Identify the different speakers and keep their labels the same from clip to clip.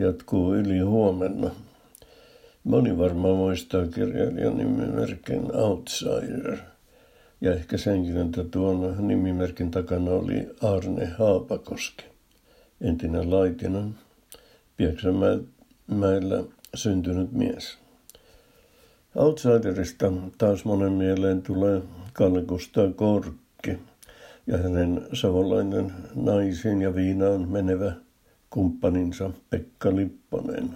Speaker 1: jatkuu yli huomenna. Moni varmaan muistaa kirjailijan nimimerkin Outsider. Ja ehkä senkin, että tuon nimimerkin takana oli Arne Haapakoski, entinen Laitinen, Pieksämäellä syntynyt mies. Outsiderista taas monen mieleen tulee Kalle Gustav Korkki ja hänen savolainen naisiin ja viinaan menevä kumppaninsa Pekka Lipponen,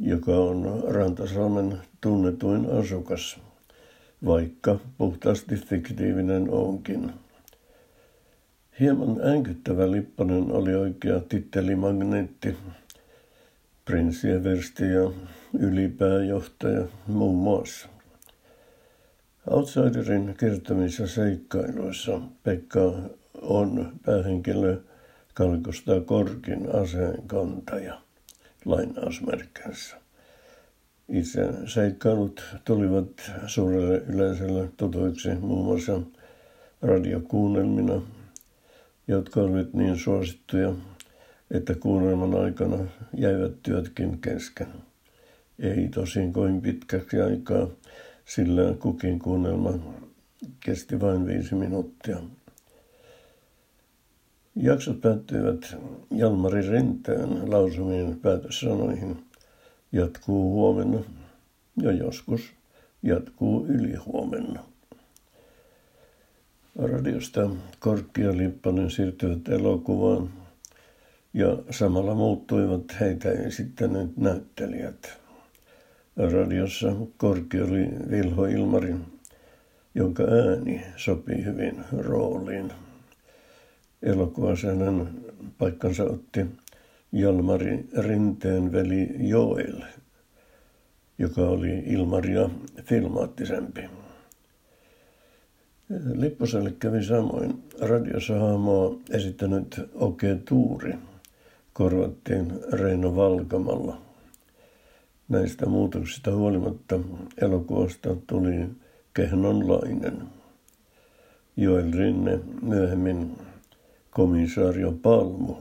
Speaker 1: joka on Rantasalmen tunnetuin asukas, vaikka puhtaasti fiktiivinen onkin. Hieman äänkyttävä Lipponen oli oikea tittelimagneetti, prinssieversti ja ylipääjohtaja muun muassa. Outsiderin kertomissa seikkailuissa Pekka on päähenkilö Kalkosta Korkin aseenkantaja lainausmerkeissä. Itse seikkailut tulivat suurelle yleisölle tutuiksi muun muassa radiokuunnelmina, jotka olivat niin suosittuja, että kuunnelman aikana jäivät työtkin kesken. Ei tosin kovin pitkäksi aikaa, sillä kukin kuunnelma kesti vain viisi minuuttia. Jaksot päättyivät Jalmari Rinteen lausumiin päätössanoihin. Jatkuu huomenna ja joskus jatkuu ylihuomenna. Radiosta Korkki ja Lippanen siirtyivät elokuvaan ja samalla muuttuivat heitä esittäneet näyttelijät. Radiossa Korki oli Vilho Ilmari, jonka ääni sopii hyvin rooliin. Elokuvassa hänen paikkansa otti Jalmari Rinteen veli Joel, joka oli Ilmaria filmaattisempi. Lipposelle kävi samoin. Radiossa hahmoa esittänyt Oke Tuuri korvattiin Reino Valkamalla. Näistä muutoksista huolimatta elokuvasta tuli kehnonlainen. Joel Rinne, myöhemmin komisario Palmu,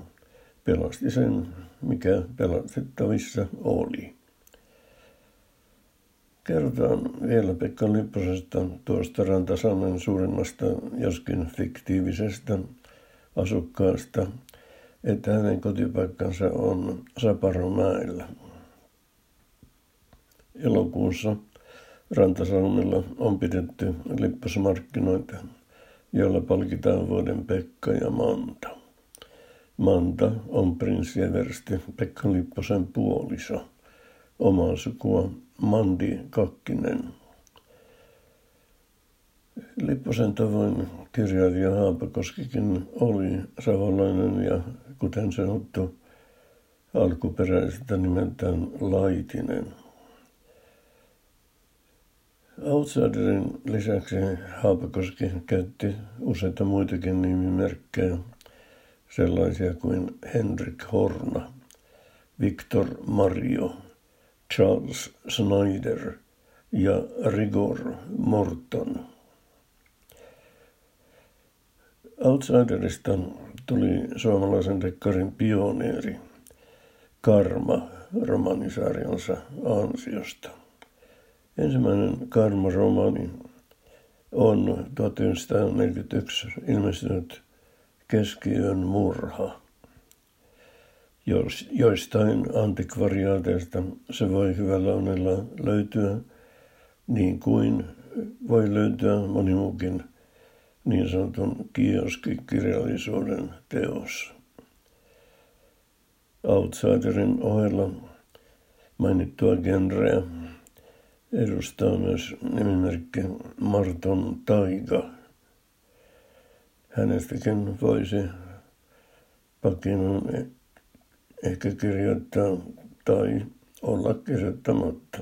Speaker 1: pelasti sen, mikä pelastettavissa oli. Kerrotaan vielä Pekka Lipposesta tuosta Rantasalmen suurimmasta, joskin fiktiivisestä asukkaasta, että hänen kotipaikkansa on Saparomäellä. Elokuussa Rantasalmella on pidetty lipposmarkkinoita, joilla palkitaan vuoden Pekka ja Manta. Manta on prinssieversti Pekka Lipposen puoliso, omaa sukua Mandi Kakkinen. Lipposen tavoin kirjailija Haapakoskikin oli savolainen ja kuten sanottu alkuperäiseltä nimeltään Laitinen. Outsiderin lisäksi Haapakoski käytti useita muitakin nimimerkkejä, sellaisia kuin Henrik Horna, Victor Mario, Charles Snyder ja Rigor Morton. Outsiderista tuli suomalaisen dekkarin pioneeri Karma romanisarjansa ansiosta. Ensimmäinen Karma-romaani on 1941 ilmestynyt Keskiyön murha. Jos, joistain antikvariaateista se voi hyvällä onnella löytyä, niin kuin voi löytyä moni muukin niin sanotun kioskikirjallisuuden teos. Outsiderin ohella mainittua genreä edustaa myös nimimerkki Marton Taiga. Hänestäkin voisi Pakinon ehkä kirjoittaa tai olla kirjoittamatta.